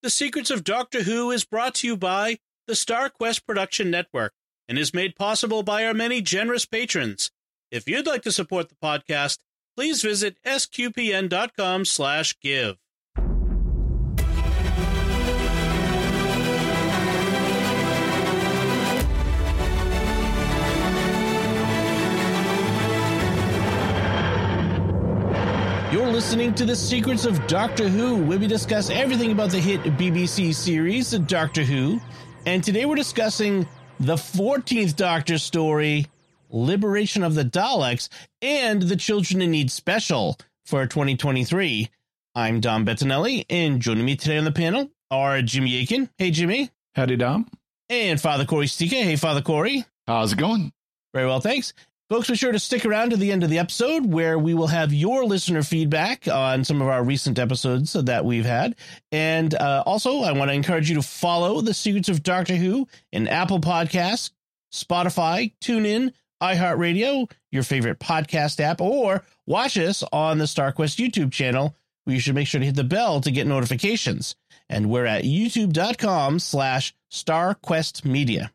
The Secrets of Doctor Who is brought to you by the Star Quest Production Network and is made possible by our many generous patrons. If you'd like to support the podcast, please visit sqpn.com You're listening to The Secrets of Doctor Who, where we discuss everything about the hit BBC series, Doctor Who. And today we're discussing the 14th Doctor story, Liberation of the Daleks, and the Children in Need special for 2023. I'm Dom Bettinelli, and joining me today on the panel are Jimmy Akin. Hey, Jimmy. Howdy, Dom. And Father Cory Sticha. Hey, Father Cory. How's it going? Very well, thanks. Folks, be sure to stick around to the end of the episode where we will have your listener feedback on some of our recent episodes that we've had. And uh, also, I want to encourage you to follow The Secrets of Doctor Who in Apple Podcasts, Spotify, TuneIn, iHeartRadio, your favorite podcast app, or watch us on the StarQuest YouTube channel where you should make sure to hit the bell to get notifications. And we're at youtube.com slash starquestmedia.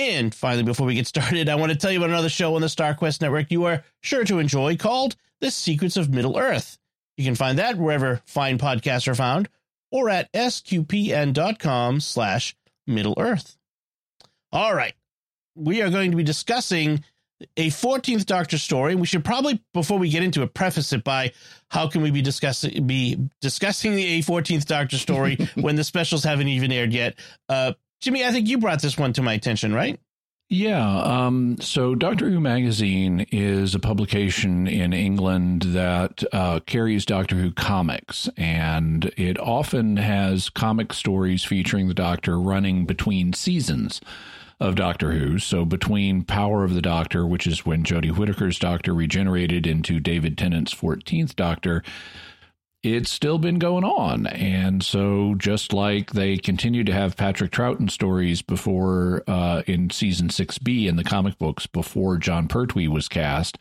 And finally, before we get started, I want to tell you about another show on the StarQuest Network you are sure to enjoy called The Secrets of Middle Earth. You can find that wherever fine podcasts are found or at sqpn.com slash Middle Earth. All right. We are going to be discussing a 14th Doctor story. We should probably, before we get into it, preface it by how can we be discussing be discussing the a 14th Doctor story when the specials haven't even aired yet? Uh, Jimmy, I think you brought this one to my attention, right? Yeah. Um, so Doctor Who Magazine is a publication in England that uh, carries Doctor Who comics, and it often has comic stories featuring the Doctor running between seasons of Doctor Who. So between Power of the Doctor, which is when Jodie Whittaker's Doctor regenerated into David Tennant's 14th Doctor, it's still been going on. And so, just like they continue to have Patrick Troughton stories before uh, in season 6B in the comic books before Jon Pertwee was cast,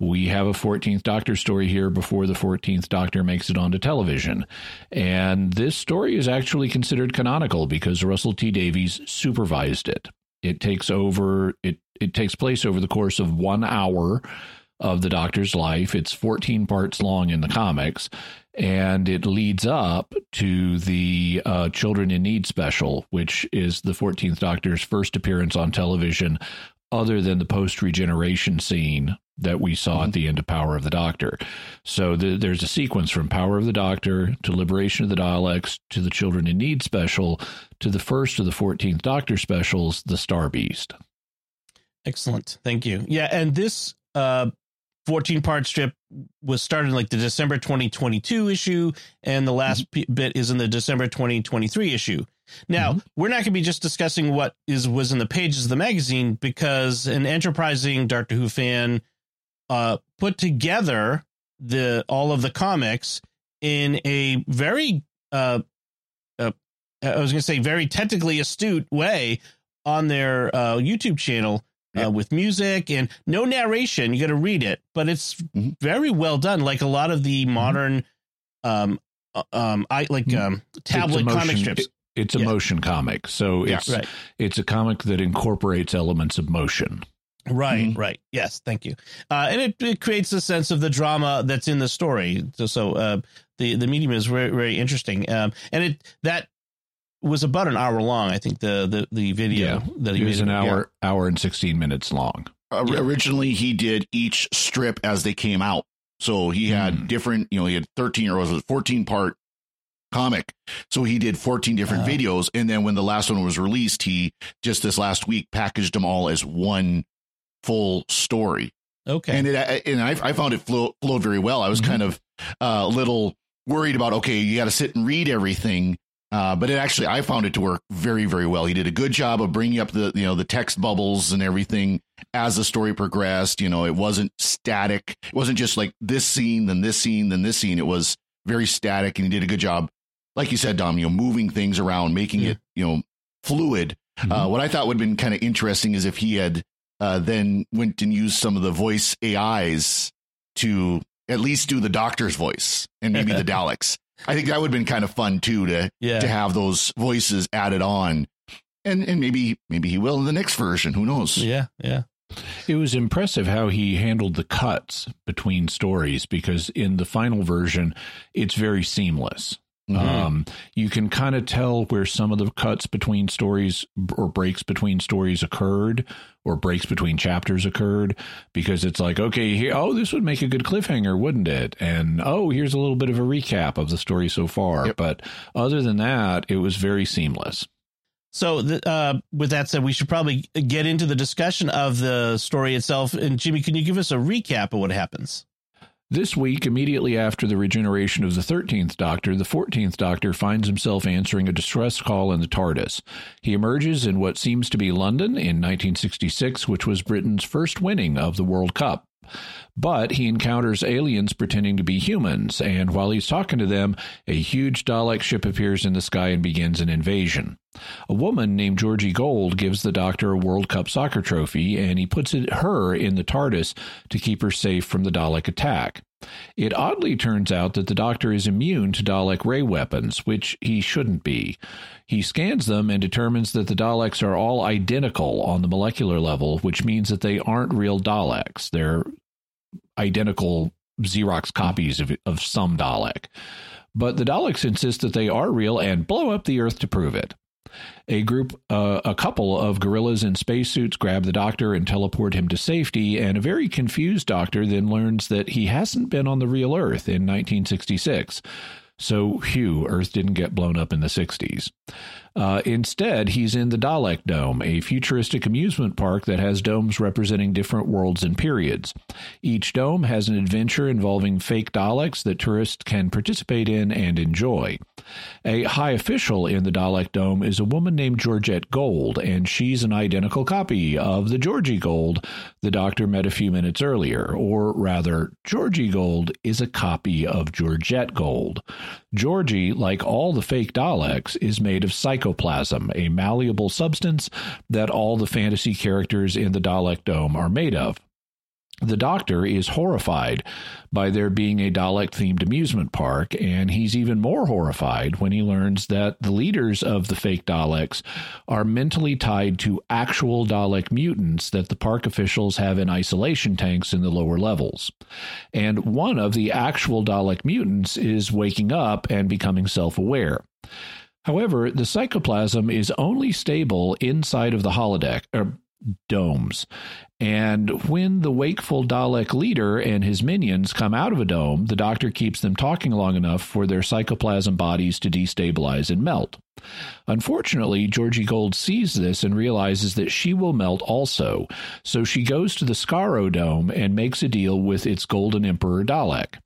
we have a 14th Doctor story here before the 14th Doctor makes it onto television. And this story is actually considered canonical because Russell T Davies supervised it. It takes over it it takes place over the course of 1 hour of the Doctor's life. It's 14 parts long in the comics and it leads up to the uh, Children in Need special, which is the 14th Doctor's first appearance on television, other than the post regeneration scene that we saw mm-hmm. at the end of Power of the Doctor. So the, there's a sequence from Power of the Doctor to Liberation of the Daleks to the Children in Need special to the first of the 14th Doctor specials, The Star Beast. Excellent. Thank you. Yeah. And this uh, 14 part strip was started like the December 2022 issue, and the last mm-hmm. p- bit is in the December 2023 issue. Now, mm-hmm. we're not going to be just discussing what is was in the pages of the magazine because an enterprising Doctor Who fan uh, put together the all of the comics in a very uh, uh I was going to say very technically astute way on their uh, YouTube channel uh, with music and no narration. You got to read it, but it's mm-hmm. very well done. Like a lot of the mm-hmm. modern, um, uh, um, I like mm-hmm. um, tablet comic strips. It, it's a yeah. motion comic, so it's yeah, right. it's a comic that incorporates elements of motion. Right, mm-hmm. right. Yes, thank you. Uh, and it, it creates a sense of the drama that's in the story. So, so uh, the the medium is very very interesting. Um, and it that was about an hour long. I think the the, the video yeah, that he it was an hour yeah. hour and sixteen minutes long. Uh, yeah. Originally, he did each strip as they came out, so he had mm. different. You know, he had thirteen or was it fourteen part comic, so he did fourteen different uh, videos, and then when the last one was released, he just this last week packaged them all as one full story. Okay, and it and I, I found it flow, flowed very well. I was mm-hmm. kind of uh, a uh, little worried about okay, you got to sit and read everything uh, but it actually, I found it to work very, very well. He did a good job of bringing up the, you know, the text bubbles and everything as the story progressed. You know, it wasn't static. It wasn't just like this scene, then this scene, then this scene. It was very static, and he did a good job, like you said, Dom. You know, moving things around, making yeah. it, you know, fluid. Mm-hmm. Uh, what I thought would have been kind of interesting is if he had uh, then went and used some of the voice AIs to at least do the doctor's voice and maybe the Daleks I think that would have been kind of fun too to Yeah. to have those voices added on. And and maybe maybe he will in the next version. Who knows? Yeah, yeah. It was impressive how he handled the cuts between stories because in the final version, it's very seamless. Mhm. Um, you can kind of tell where some of the cuts between stories or breaks between stories occurred or breaks between chapters occurred because it's like, okay, here, oh, this would make a good cliffhanger, wouldn't it? And oh, here's a little bit of a recap of the story so far. Yep. But other than that, it was very seamless. So, the, uh, with that said, we should probably get into the discussion of the story itself. And Jimmy, can you give us a recap of what happens? This week, immediately after the regeneration of the 13th Doctor, the 14th Doctor finds himself answering a distress call in the TARDIS. He emerges in what seems to be London in 1966, which was Britain's first winning of the World Cup. But he encounters aliens pretending to be humans, and while he's talking to them, a huge Dalek ship appears in the sky and begins an invasion. A woman named Georgie Gold gives the Doctor a World Cup soccer trophy, and he puts it, her in the TARDIS to keep her safe from the Dalek attack. It oddly turns out that the Doctor is immune to Dalek ray weapons, which he shouldn't be. He scans them and determines that the Daleks are all identical on the molecular level, which means that they aren't real Daleks. They're identical Xerox copies of, of some Dalek. But the Daleks insist that they are real and blow up the Earth to prove it. A group, uh, a couple of gorillas in spacesuits grab the doctor and teleport him to safety, and a very confused doctor then learns that he hasn't been on the real Earth in 1966. So, phew, Earth didn't get blown up in the 60s. Uh, instead, he's in the Dalek Dome, a futuristic amusement park that has domes representing different worlds and periods. Each dome has an adventure involving fake Daleks that tourists can participate in and enjoy. A high official in the Dalek Dome is a woman named Georgette Gold, and she's an identical copy of the Georgie Gold the doctor met a few minutes earlier, or rather, Georgie Gold is a copy of Georgette Gold. Georgie, like all the fake Daleks, is made of psychoplasm, a malleable substance that all the fantasy characters in the Dalek Dome are made of. The doctor is horrified by there being a Dalek themed amusement park, and he's even more horrified when he learns that the leaders of the fake Daleks are mentally tied to actual Dalek mutants that the park officials have in isolation tanks in the lower levels. And one of the actual Dalek mutants is waking up and becoming self aware. However, the psychoplasm is only stable inside of the holodeck or domes. And when the wakeful Dalek leader and his minions come out of a dome, the doctor keeps them talking long enough for their psychoplasm bodies to destabilize and melt. Unfortunately, Georgie Gold sees this and realizes that she will melt also, so she goes to the Skaro Dome and makes a deal with its Golden Emperor Dalek.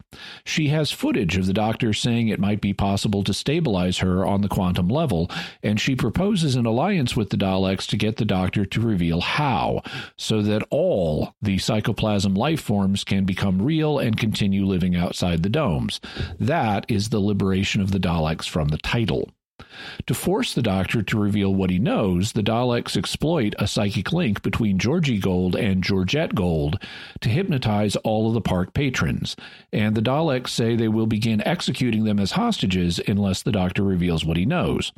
She has footage of the doctor saying it might be possible to stabilize her on the quantum level, and she proposes an alliance with the Daleks to get the doctor to reveal how, so that all the psychoplasm life forms can become real and continue living outside the domes. That is the liberation of the Daleks from the title. To force the Doctor to reveal what he knows, the Daleks exploit a psychic link between Georgie Gold and Georgette Gold to hypnotize all of the park patrons, and the Daleks say they will begin executing them as hostages unless the Doctor reveals what he knows.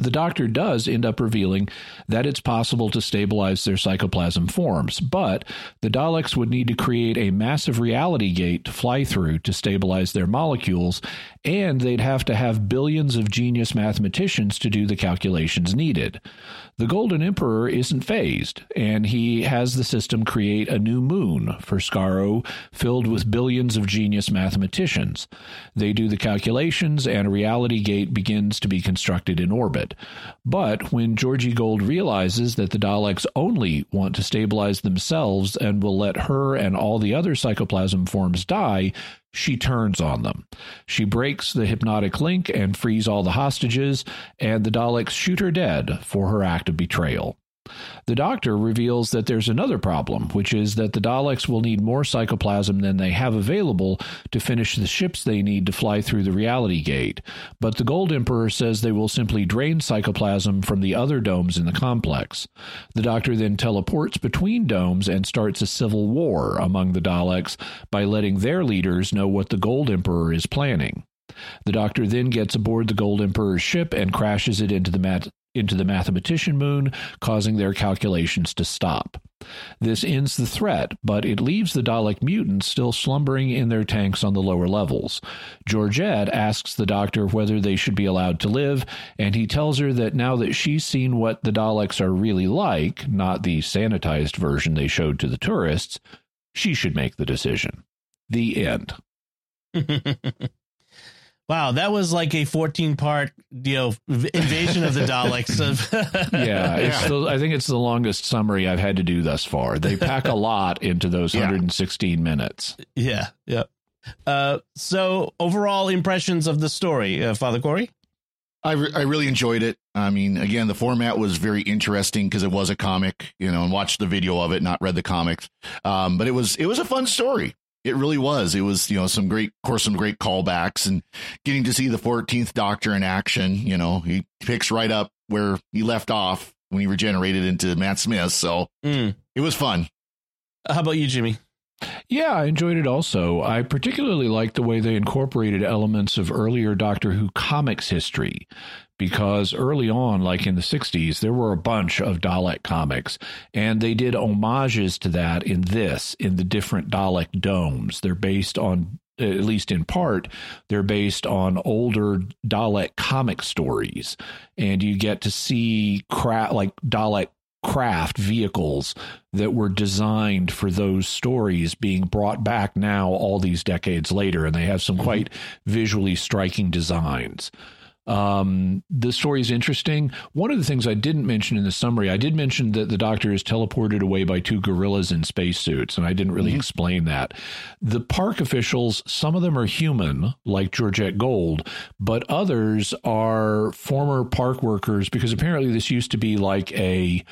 The doctor does end up revealing that it's possible to stabilize their psychoplasm forms, but the Daleks would need to create a massive reality gate to fly through to stabilize their molecules, and they'd have to have billions of genius mathematicians to do the calculations needed. The Golden Emperor isn't fazed, and he has the system create a new moon for Skaro filled with billions of genius mathematicians. They do the calculations, and a reality gate begins to be constructed in orbit. But when Georgie Gold realizes that the Daleks only want to stabilize themselves and will let her and all the other psychoplasm forms die, she turns on them. She breaks the hypnotic link and frees all the hostages, and the Daleks shoot her dead for her act of betrayal. The doctor reveals that there's another problem, which is that the Daleks will need more psychoplasm than they have available to finish the ships they need to fly through the reality gate. But the Gold Emperor says they will simply drain psychoplasm from the other domes in the complex. The doctor then teleports between domes and starts a civil war among the Daleks by letting their leaders know what the Gold Emperor is planning. The doctor then gets aboard the Gold Emperor's ship and crashes it into the mat- into the mathematician moon, causing their calculations to stop. This ends the threat, but it leaves the Dalek mutants still slumbering in their tanks on the lower levels. Georgette asks the doctor whether they should be allowed to live, and he tells her that now that she's seen what the Daleks are really like, not the sanitized version they showed to the tourists, she should make the decision. The end. wow, that was like a 14 part, you know, invasion of the Daleks. Of yeah, it's the, I think it's the longest summary I've had to do thus far. They pack a lot into those Yeah. 116 minutes. yeah, yeah. Uh, so overall impressions of the story, uh, Father Cory? I, re- I really enjoyed it. I mean, again, the format was very interesting because it was a comic, you know, and watched the video of it, not read the comics. Um, but it was it was a fun story. It really was. It was, you know, some great, of course, some great callbacks and getting to see the 14th Doctor in action. You know, he picks right up where he left off when he regenerated into Matt Smith. So Mm. it was fun. How about you, Jimmy? Yeah, I enjoyed it also. I particularly liked the way they incorporated elements of earlier Doctor Who comics history because early on, like in the 60s, there were a bunch of Dalek comics, and they did homages to that in this, in the different Dalek domes. They're based on, at least in part, they're based on older Dalek comic stories, and you get to see cra- like Dalek craft vehicles that were designed for those stories being brought back now all these decades later. And they have some mm-hmm. quite visually striking designs um, the story is interesting. One of the things I didn't mention in the summary, I did mention that the doctor is teleported away by two gorillas in spacesuits, and I didn't really explain that. The park officials, some of them are human, like Georgette Gold, but others are former park workers because apparently this used to be like a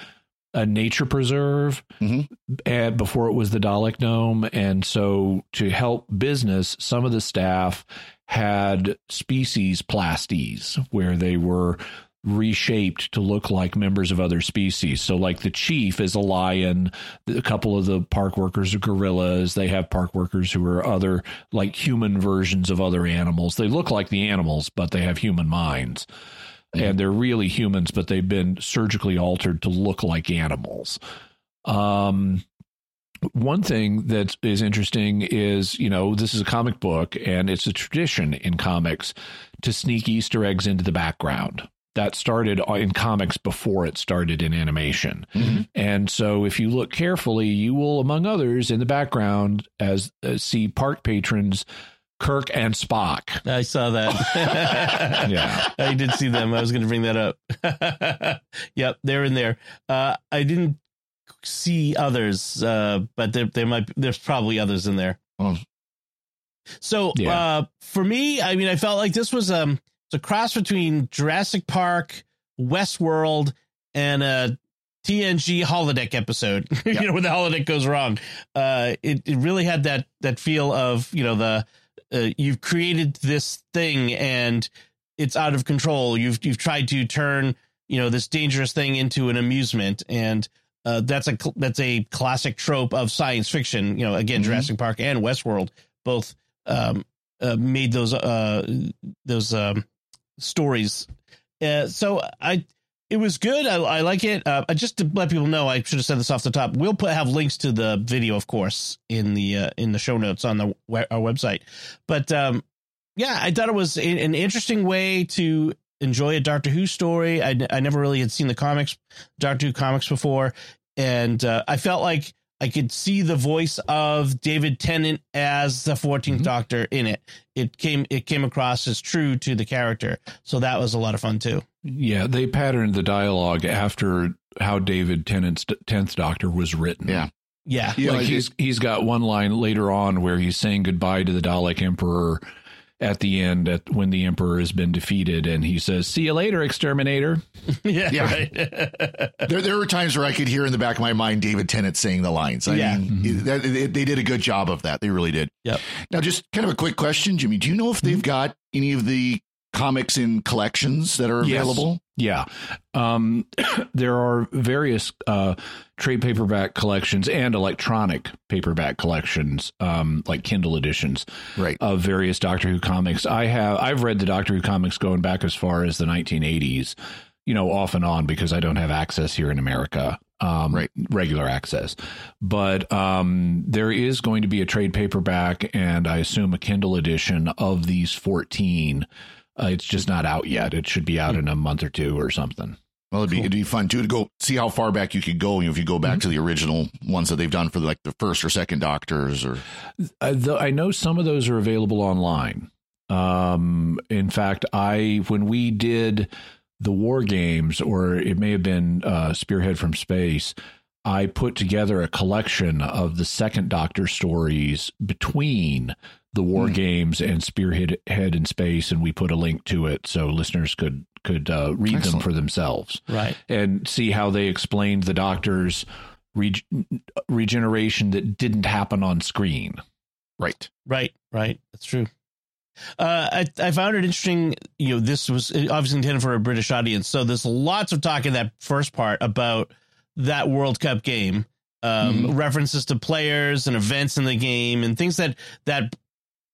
a nature preserve Mhm. and before it was the Dalek Dome. And so to help business, some of the staff had species plasties where they were reshaped to look like members of other species. So like the chief is a lion, a couple of the park workers are gorillas, they have park workers who are other like human versions of other animals. They look like the animals, but they have human minds and they're really humans, but they've been surgically altered to look like animals. Um, one thing that is interesting is, you know, this is a comic book and it's a tradition in comics to sneak Easter eggs into the background. That started in comics before it started in animation. Mhm. And so if you look carefully, you will, among others, in the background, as uh, see park patrons Kirk and Spock. I saw that. Yeah. I did see them. I was going to bring that up. yep, they're in there. Uh, I didn't see others, uh, but there, there might be, there's probably others in there. Well, So Yeah. uh, for me, I mean, I felt like this was um, it's a cross between Jurassic Park, Westworld, and a TNG holodeck episode. you Yeah. know, when the holodeck goes wrong, uh, it it really had that that feel of you know the uh, you've created this thing and it's out of control. You've you've tried to turn you know this dangerous thing into an amusement and. Uh, that's a that's a classic trope of science fiction. You know, again, Mhm. Jurassic Park and Westworld both um, uh, made those uh, those um, stories. Uh, so I, it was good. I, I like it. Uh, just to let people know, I should have said this off the top. We'll put have links to the video, of course, in the uh, in the show notes on the our website. But um, yeah, I thought it was an interesting way to enjoy a Doctor Who story. I, I never really had seen the comics, Doctor Who comics before, and uh, I felt like I could see the voice of David Tennant as the 14th Mhm. Doctor in it. It came it came across as true to the character, so that was a lot of fun too. Yeah, they patterned the dialogue after how David Tennant's tenth Doctor was written. Yeah. Yeah, Yeah, like like he's he's got one line later on where he's saying goodbye to the Dalek Emperor at the end at when the Emperor has been defeated, and he says, "See you later, exterminator." yeah, Yeah. right. there, there were times where I could hear in the back of my mind David Tennant saying the lines. I Yeah. mean, Mhm. that, they, they did a good job of that. They really did. Yep. Now, just kind of a quick question, Jimmy. Do you know if they've got any of the comics in collections that are Yes. available? Yeah. Um, there are various uh, trade paperback collections and electronic paperback collections, um, like Kindle editions Right. of various Doctor Who comics. I have I've read the Doctor Who comics going back as far as the 1980s, you know, off and on because I don't have access here in America. Um, Right. regular access, but um, there is going to be a trade paperback and I assume a Kindle edition of these 14. Uh, it's just not out yet. It should be out in a month or two or something. Well, it'd be, it'd be fun too to go see how far back you could go. You know, if you go back to the original ones that they've done for like the first or second Doctors, or Uh, the, I know some of those are available online. Um, in fact, I when we did the war games, or it may have been uh, Spearhead from Space, I put together a collection of the second Doctor stories between the war Hmm. games and Spearhead Head in Space, and we put a link to it so listeners could could uh, read them for themselves Right. and see how they explained the Doctor's reg- regeneration that didn't happen on screen. right? Right, right. That's true. Uh, I I found it interesting. You know, this was obviously intended for a British audience, so there's lots of talk in that first part about that World Cup game, um, references to players and events in the game, and things that that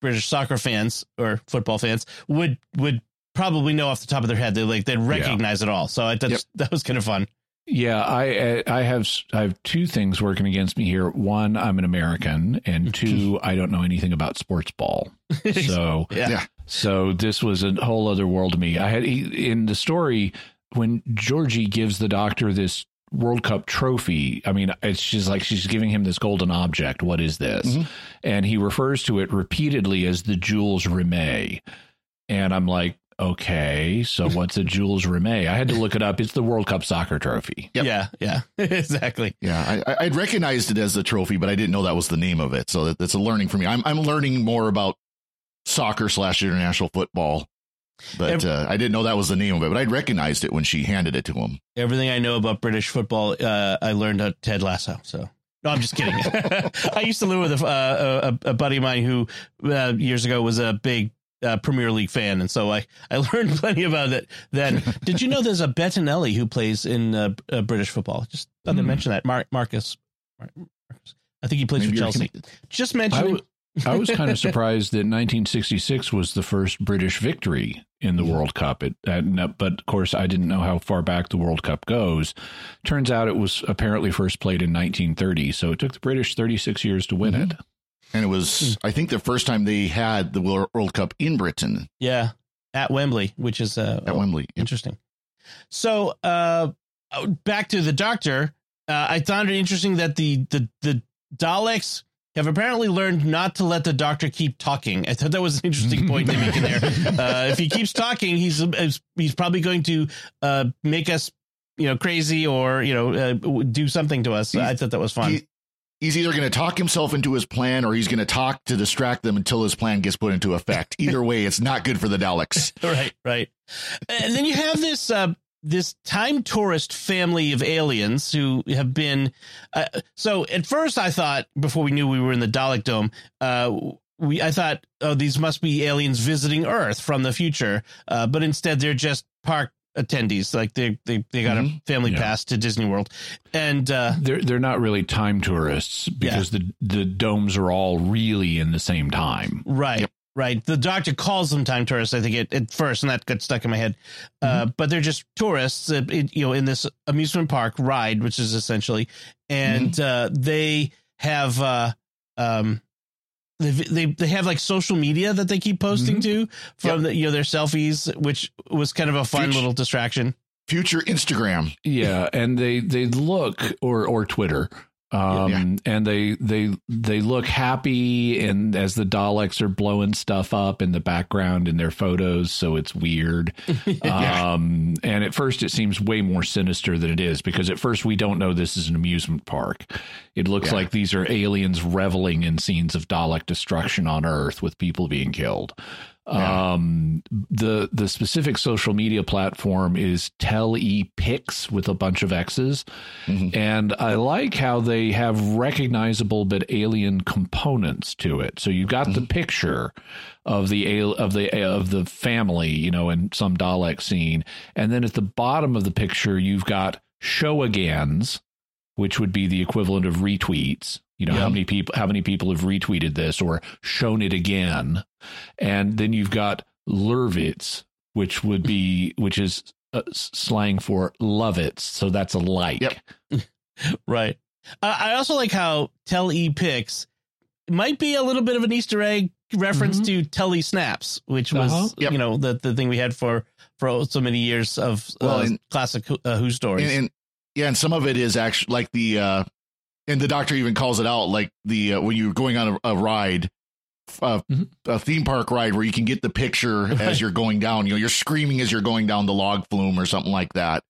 British soccer fans or football fans would would probably know off the top of their head. They like they'd recognize it all. So I thought Yep. that was kind of fun. Yeah, I I have I have two things working against me here. One, I'm an American, and two, I don't know anything about sports ball. So yeah. Yeah. so this was a whole other world to me. I had in the story when Georgie gives the doctor this World Cup trophy. I mean, it's just like she's giving him this golden object. What is this? Mhm. And he refers to it repeatedly as the Jules Rimet. And I'm like, okay, so what's a Jules Rimet? I had to look it up. It's the World Cup soccer trophy. Yep. yeah, yeah, exactly. Yeah, I, I- I'd recognized it as the trophy, but I didn't know that was the name of it. So that, that's a learning for me. I'm I'm learning more about soccer slash international football, but uh, I didn't know that was the name of it. But I'd recognized it when she handed it to him. Everything I know about British football, uh, I learned at Ted Lasso. So no, I'm just kidding. I used to live with a, uh, a, a buddy of mine who uh, years ago was a big uh, Premier League fan, and so I, I learned plenty about it. Then, did you know there's a Bettinelli who plays in uh, uh, British football? Just thought to Hmm. mention that. Mar- Marcus, Mar- Marcus, I think he plays Maybe for Chelsea. Just I, mention. W- I was kind of surprised that 1966 was the first British victory in the World Cup. It, uh, but of course, I didn't know how far back the World Cup goes. Turns out it was apparently first played in 1930, so it took the British 36 years to win Mhm. it. And it was, I think, the first time they had the World Cup in Britain yeah, at Wembley, which is uh, at Wembley. Interesting. So, uh, back to the doctor. Uh, I found it interesting that the the the Daleks have apparently learned not to let the doctor keep talking. I thought that was an interesting point to make in there. Uh, if he keeps talking, he's he's probably going to uh, make us, you know, crazy or you know, uh, do something to us. I thought that was fun. He, he's either going to talk himself into his plan or he's going to talk to distract them until his plan gets put into effect. Either way, it's not good for the Daleks. right, right. And then you have this uh, this time tourist family of aliens who have been. Uh, so at first, I thought before we knew we were in the Dalek Dome, uh, we I thought, oh, these must be aliens visiting Earth from the future, uh, but instead they're just park attendees. Like they they they got a Mhm. family Yeah. pass to Disney World, and uh, They're they're not really time tourists because the the domes are all really in the same time. Right. Yep. Right. The doctor calls them time tourists, I think, at, at first, and that got stuck in my head. Uh, but they're just tourists, uh, it, you know, in this amusement park ride, which is essentially, and uh, they have, uh, um, they, they they have like social media that they keep posting to from the, you know their selfies, which was kind of a fun Future- little distraction. Future Instagram. Yeah, and they they look or or Twitter. Um Yeah. and they they they look happy and as the Daleks are blowing stuff up in the background in their photos, so it's weird. Yeah. Um and at first it seems way more sinister than it is because at first we don't know this is an amusement park. It looks Yeah. like these are aliens reveling in scenes of Dalek destruction on Earth with people being killed. Yeah. Um, the the specific social media platform is Tell E Pics with a bunch of X's, Mhm. and I like how they have recognizable but alien components to it. So you've got the picture of the of the of the family, you know, in some Dalek scene, and then at the bottom of the picture you've got show showagans, which would be the equivalent of retweets. You know, Yeah. how many people how many people have retweeted this or shown it again, and then you've got lurvits, which would be which is uh, slang for love it. So that's a like. Yep. Right. Uh, I also like how Tell E Picks might be a little bit of an Easter egg reference Mhm. to Tele-Snaps, which was Uh-huh. Yep. you know the the thing we had for for so many years of Well, uh, and- classic Who- uh, Who stories. and, and yeah, and some of it is actually like the uh and the doctor even calls it out like the uh, when you're going on a, a ride uh, Mhm. a theme park ride where you can get the picture Right. as you're going down you know you're screaming as you're going down the log flume or something like that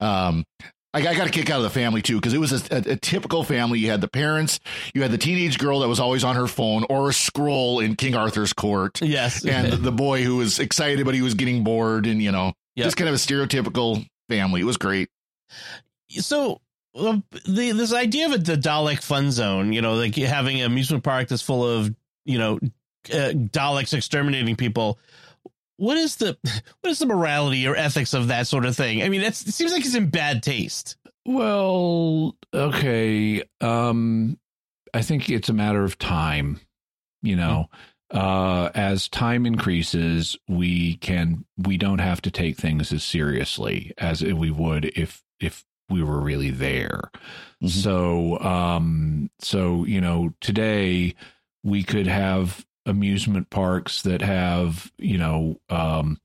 um I, I got a kick out of the family too because it was a, a, a typical family. You had the parents, you had the teenage girl that was always on her phone, or a scroll in King Arthur's court, yes. and the boy who was excited but he was getting bored, and you know, Yep. just kind of a stereotypical family. It was great. so uh, the this idea of a, the Dalek fun zone, you know, like having an amusement park that's full of you know uh, Daleks exterminating people. What is the what is the morality or ethics of that sort of thing? I mean, it seems like it's in bad taste. Well, okay. Um, I think it's a matter of time. You know, uh, as time increases, we can we don't have to take things as seriously as we would if if we were really there. Mhm. So, um, so you know, today we could have amusement parks that have you know um,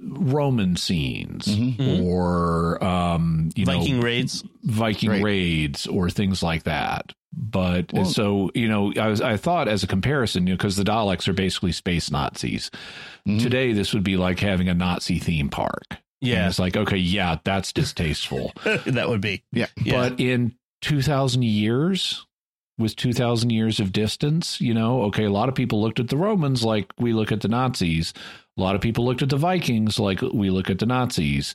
Roman scenes Mhm. Mhm. or um, you know Viking raids. Viking Right. raids or things like that. But Well- so you know, I was I thought as a comparison, you know, because the Daleks are basically space Nazis. Mhm. Today, this would be like having a Nazi theme park. And Yeah, it's like okay, yeah, that's distasteful. that would be. Yeah. Yeah. But in two thousand years, with two thousand years of distance, you know, okay, a lot of people looked at the Romans like we look at the Nazis. A lot of people looked at the Vikings like we look at the Nazis.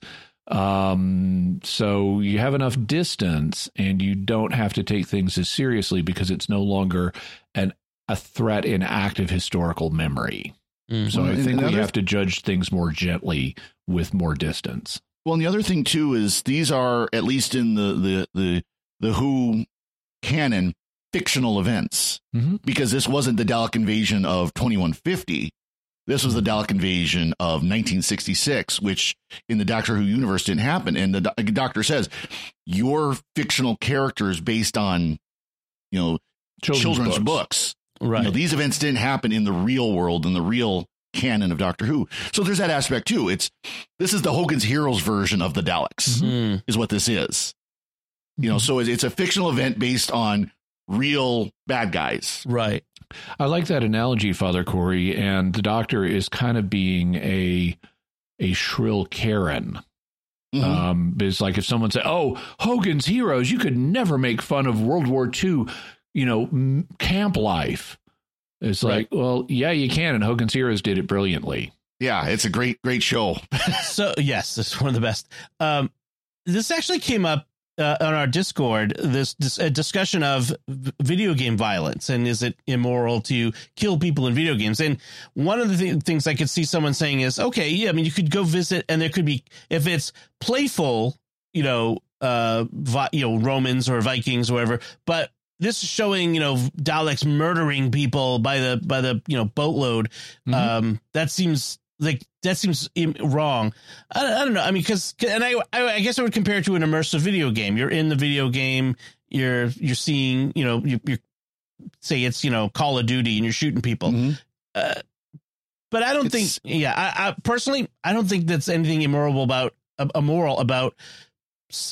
Um, so you have enough distance and you don't have to take things as seriously because it's no longer an a threat in active historical memory. Mhm. So Well, I and think we have to judge things more gently with more distance. Well, and the other thing too is these are at least in the the the the Who canon fictional events Mhm. because this wasn't the Dalek invasion of 2150. This was the Dalek invasion of 1966, which in the Doctor Who universe didn't happen. And the doc- doctor says your fictional characters based on you know children's, books. right. You know, these events didn't happen in the real world in the real canon of Doctor Who. So there's that aspect too. It's this is the Hogan's Heroes version of the Daleks Mm. is what this is. You know, so it's, it's a fictional event based on real bad guys. Right. I like that analogy, Father Cory, and the doctor is kind of being a a shrill Karen. Mhm. Um, it's like if someone said, "Oh, Hogan's Heroes," you could never make fun of World War II, you know, m- camp life. It's like, well, yeah, you can, and Hogan's Heroes did it brilliantly. yeah, it's a great, great show. so yes, it's one of the best. Um, this actually came up uh, on our Discord. This, this a discussion of video game violence and is it immoral to kill people in video games? And one of the th- things I could see someone saying is, okay, yeah, I mean, you could go visit, and there could be if it's playful, you know, uh, vi- you know, Romans or Vikings or whatever, but. This is showing, you know, Daleks murdering people by the by the you know boatload. Mhm. Um, that seems like that seems wrong. I, I don't know. I mean, because and I, I I guess I would compare it to an immersive video game. You're in the video game. You're you're seeing you know you, you're say it's you know Call of Duty and you're shooting people. Mhm. Uh, but I don't It's- think. Yeah, I, I personally I don't think that's anything immoral about uh, immoral about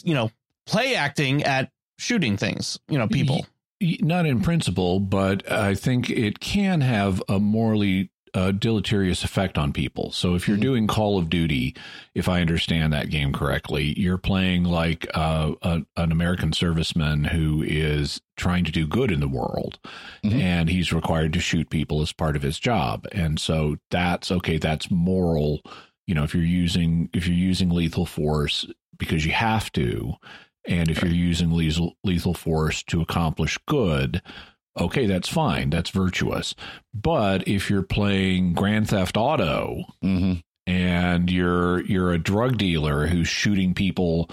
you know play acting at shooting things. You know people. Not in principle, but I think it can have a morally a deleterious effect on people. So if you're mm-hmm. doing Call of Duty, if I understand that game correctly, you're playing like uh, a, an American serviceman who is trying to do good in the world, mm-hmm. and he's required to shoot people as part of his job. And so that's okay. That's moral. You know, if you're using if you're using lethal force because you have to, and if right. you're using lethal lethal force to accomplish good okay, that's fine. That's virtuous. But if you're playing Grand Theft Auto mm-hmm. and you're you're a drug dealer who's shooting people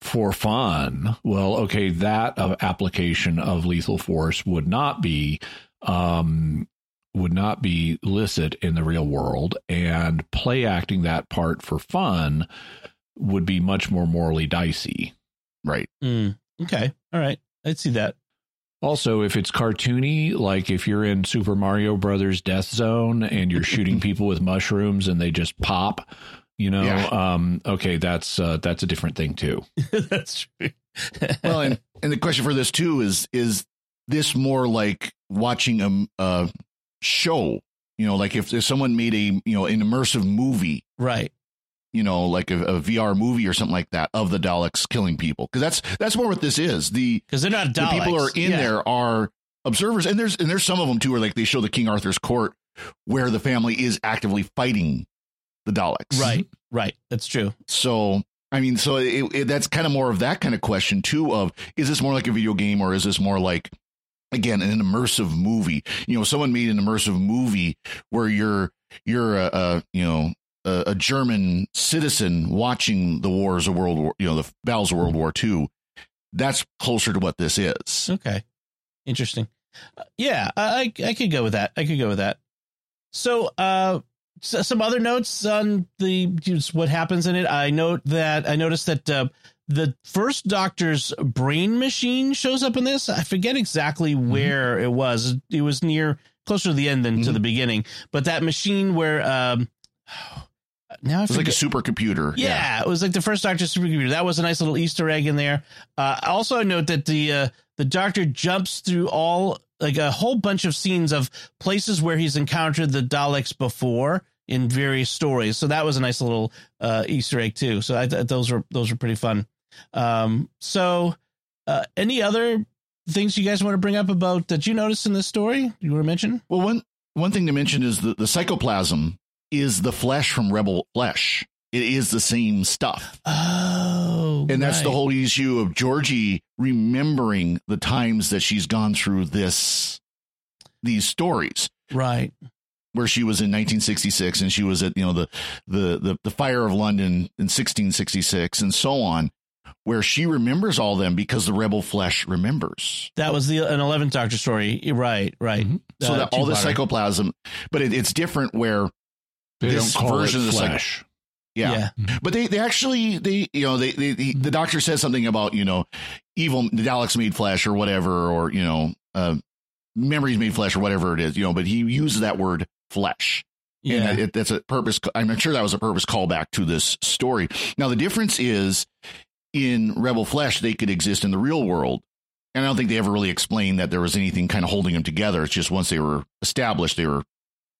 for fun, well, okay, that uh, application of lethal force would not be um, would not be licit in the real world, and play acting that part for fun would be much more morally dicey. Right. Mm, okay. All right. I'd see that. Also, if it's cartoony, like if you're in Super Mario Brothers Death Zone and you're shooting people with mushrooms and they just pop, you know, yeah. um, okay, that's uh, that's a different thing too. that's true. well, and and the question for this too is is this more like watching a, a show? You know, like if, if someone made a you know an immersive movie, right? You know, like a, a, VR movie or something like that of the Daleks killing people. Because that's that's more what this is. The because they're not Daleks. The people who are in yeah. there are observers, and there's and there's some of them too, where like they show the King Arthur's court where the family is actively fighting the Daleks. Right, right. That's true. So I mean, so it, it, that's kind of more of that kind of question too. Of is this more like a video game or is this more like again an immersive movie? You know, someone made an immersive movie where you're you're a, a you know a, a, German citizen watching the wars of World War, you know, the battles of World War II. That's closer to what this is. Okay, interesting. Uh, yeah, I I could go with that. I could go with that. So, uh, so some other notes on the what happens in it. I note that I noticed that uh, the first Doctor's brain machine shows up in this. I forget exactly mm-hmm. where mm-hmm. it was. It was near closer to the end than mm-hmm. to the beginning. But that machine where um, now it was like a supercomputer. Yeah, yeah, it was like the first Doctor supercomputer. That was a nice little Easter egg in there. Uh, also, note that the uh, the Doctor jumps through all like a whole bunch of scenes of places where he's encountered the Daleks before in various stories. So that was a nice little uh, Easter egg too. So I th- those were those were pretty fun. Um, so uh, any other things you guys want to bring up about that you noticed in this story? You want to mention? Well, one one thing to mention is the the psychoplasm is the flesh from Rebel Flesh. It is the same stuff. Oh, and that's right. the whole issue of Georgie remembering the times that she's gone through this, these stories. Right. Where she was in 1966 and she was at, you know, the, the, the, the fire of London in 1666 and so on where she remembers all them because the rebel flesh remembers. That was the an 11th Doctor story, right? Right. Mm-hmm. So uh, that all the psychoplasm, but it, it's different where they this version of the flesh. Yeah. yeah. Mm-hmm. But they, they actually, they, you know, they, they, the doctor says something about, you know, evil, the Daleks made flesh or whatever, or, you know, uh, memories made flesh or whatever it is, you know, but he uses that word flesh. Yeah. And it, that's a purpose. I'm sure that was a purpose callback to this story. Now, the difference is in Rebel Flesh, they could exist in the real world. And I don't think they ever really explained that there was anything kind of holding them together. It's just once they were established, they were,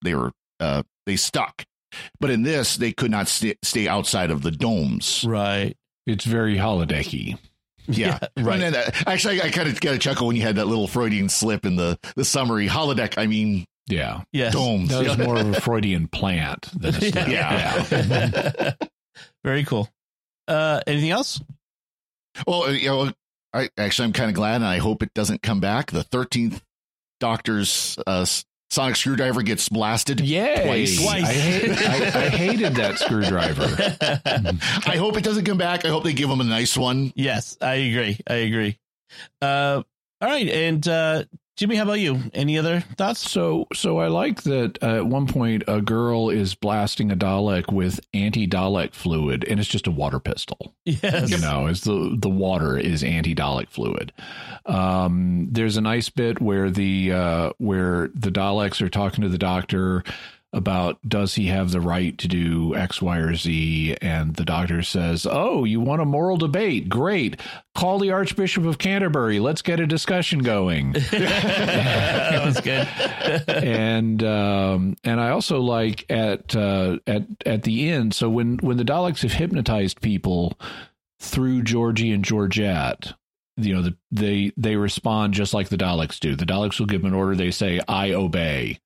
they were, uh, they stuck. But in this, they could not st- stay outside of the domes. Right. It's very holodecky. Yeah, yeah, right. And then, uh, actually, I, I kind of got a chuckle when you had that little Freudian slip in the the summary. Holodeck. I mean, yeah, yes. domes. That was more of a Freudian plant than a slip. Yeah. yeah. Very cool. Uh, anything else? Well, uh, you know, I actually I'm kind of glad, and I hope it doesn't come back. The thirteenth Doctor's uh, sonic screwdriver gets blasted Yay. twice. Twice. I, hate, I, I, hated that screwdriver. I hope it doesn't come back. I hope they give him a nice one. Yes, I agree. I agree. Uh, all right, and uh, Jimmy, how about you? Any other thoughts? So, so I like that uh, at one point a girl is blasting a Dalek with anti-Dalek fluid, and it's just a water pistol. Yes, you know, it's the the water is anti-Dalek fluid. Um, there's a nice bit where the uh, where the Daleks are talking to the Doctor about does he have the right to do X, Y, or Z? And the doctor says, Oh, you want a moral debate? Great. Call the Archbishop of Canterbury. Let's get a discussion going. that was good. and um, and I also like at uh, at at the end. So when when the Daleks have hypnotized people through Georgie and Georgette, you know, the, they they respond just like the Daleks do. The Daleks will give them an order. They say, "I obey."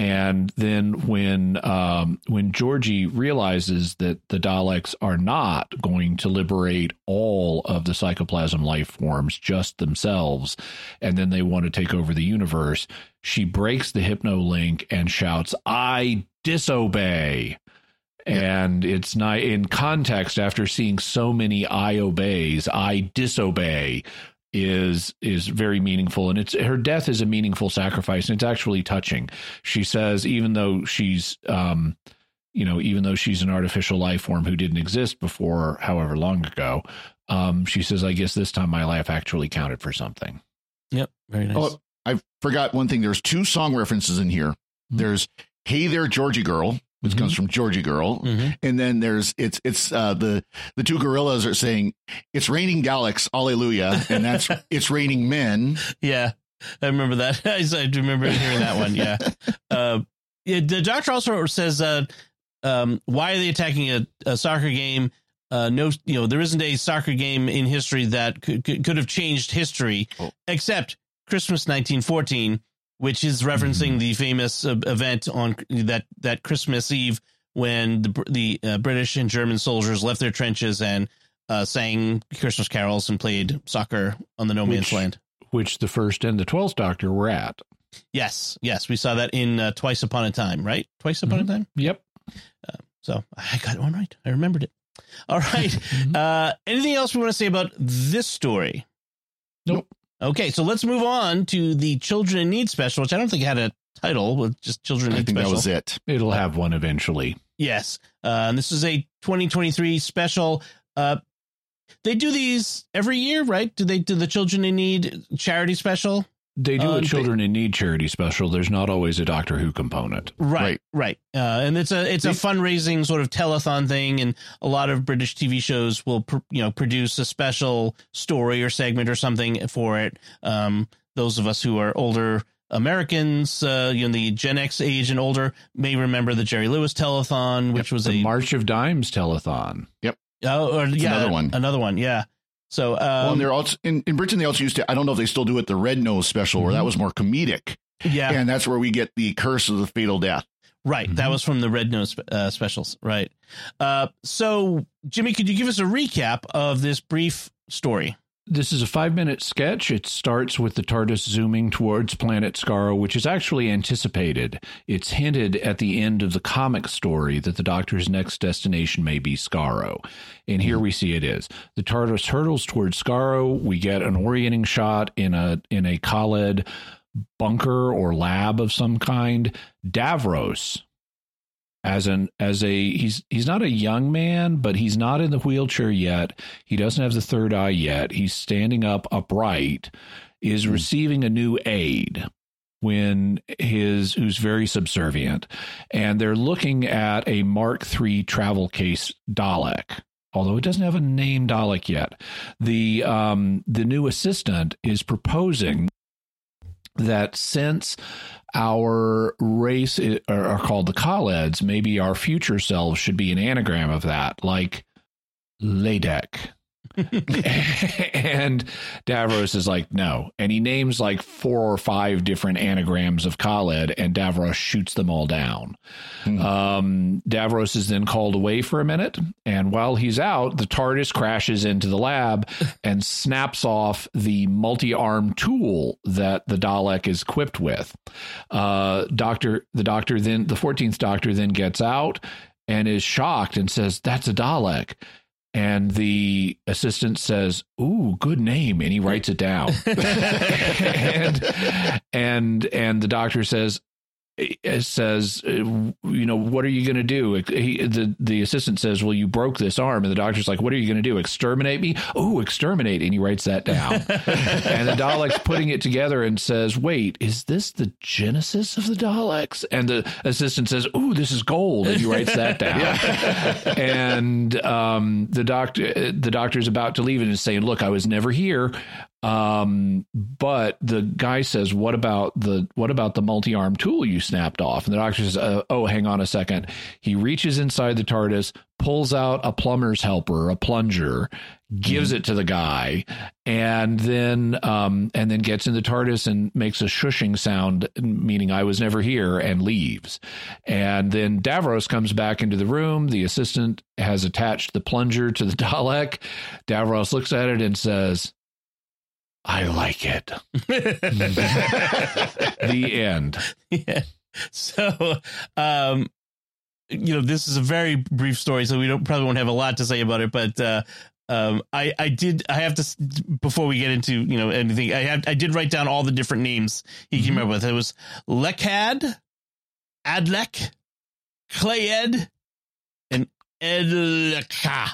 And then when um, when Georgie realizes that the Daleks are not going to liberate all of the psychoplasm life forms, just themselves, and then they want to take over the universe, she breaks the hypno link and shouts, "I disobey." And it's not in context after seeing so many I obeys, I disobey is is very meaningful and it's her death is a meaningful sacrifice and it's actually touching she says even though she's um you know even though she's an artificial life form who didn't exist before however long ago um she says i guess this time my life actually counted for something Yep, very nice. Oh, I forgot one thing. There's two song references in here. There's "Hey There, Georgie Girl," which comes from Georgy Girl, Mhm. and then there's it's it's uh, the the two gorillas are saying it's raining Daleks, Alleluia, and that's it's raining men. Yeah, I remember that. I, do remember hearing that one. Yeah. Uh, yeah the doctor also says, uh, um, "Why are they attacking a, a soccer game? Uh, no, you know there isn't a soccer game in history that could could, could have changed history, Oh. except Christmas 1914, which is referencing the famous uh, event on that that Christmas Eve when the the uh, British and German soldiers left their trenches and." Uh, sang Christmas carols and played soccer on the no man's Which- land. which the first and the 12th doctor were at Yes, yes, we saw that in uh, Twice Upon a Time, right? Twice Upon a Time. yep So I got one right. I remembered it. All right. Uh, anything else we want to say about this story? Nope. Okay, so let's move on to the Children in Need special, which I don't think had a title, with just Children in I think special. that was it. it'll have one eventually Yes, uh, and this is a 2023 special. Uh, they do these every year, right? Do they do the Children in Need charity special? They do Uh, a they- children in need charity special there's not always a doctor who component Right, right. Uh, and it's a it's a fundraising sort of telethon thing, and a lot of British TV shows will pr- you know produce a special story or segment or something for it. Um, those of us who are older Americans, uh, you know, the Gen X age and older, may remember the Jerry Lewis telethon, which was the a march of dimes telethon Yep. oh, or, yeah, another one. another one, yeah. So, um, well, and they're also in, in Britain. They also used to. I don't know if they still do it. The Red Nose special, where that was more comedic, yeah, and that's where we get the curse of the fatal death. Right. That Mhm. was from the Red Nose uh, specials. Right. Uh, so, Jimmy, could you give us a recap of this brief story? This is a five minute sketch. It starts with the TARDIS zooming towards planet Skaro, which is actually anticipated. It's hinted at the end of the comic story that the Doctor's next destination may be Skaro. And here we see it is. The TARDIS hurtles towards Skaro. We get an orienting shot in a in a Kaled bunker or lab of some kind. Davros as an as a he's he's not a young man but he's not in the wheelchair yet. He doesn't have the third eye yet. He's standing up upright is receiving a new aid when his who's very subservient. And they're looking at a mark iii travel case dalek although it doesn't have a name dalek yet. The um the new assistant is proposing that since our race are, called the Kaleds, maybe our future selves should be an anagram of that, like Ladek. and Davros is like, no. And he names like four or five different anagrams of Kaled, and Davros shoots them all down. Hmm. Um, Davros is then called away for a minute, and while he's out, the TARDIS crashes into the lab and snaps off the multi-arm tool that the Dalek is equipped with. Uh, doctor, the doctor then, the fourteenth Doctor then gets out and is shocked and says, "That's a Dalek." And the assistant says, "Ooh, good name," and he writes it down. and and and the doctor says, it says, uh, you know, what are you going to do? He, the the assistant says, well, you broke this arm, and the doctor's like, what are you going to do? Exterminate me? Oh, exterminate! And he writes that down, and the Dalek's putting it together and says, wait, is this the genesis of the Daleks? And the assistant says, oh, this is gold, and he writes that down. and um, the doctor, the doctor's about to leave and is saying, look, I was never here. Um, but the guy says, "What about the what about the multi-arm tool you snapped off?" And the doctor says, uh, "Oh, hang on a second. He reaches inside the TARDIS, pulls out a plumber's helper, a plunger, gives mm. it to the guy, and then um, and then gets in the TARDIS and makes a shushing sound, meaning I was never here, and leaves. And then Davros comes back into the room. The assistant has attached the plunger to the Dalek. Davros looks at it and says." I like it. the end. Yeah. So, um, you know, this is a very brief story, so we don't probably won't have a lot to say about it. But uh, um, I I did I have to before we get into you know anything I have I did write down all the different names he mm-hmm. came up with. It was Lekad, Adlek, Clayed, Edlaka.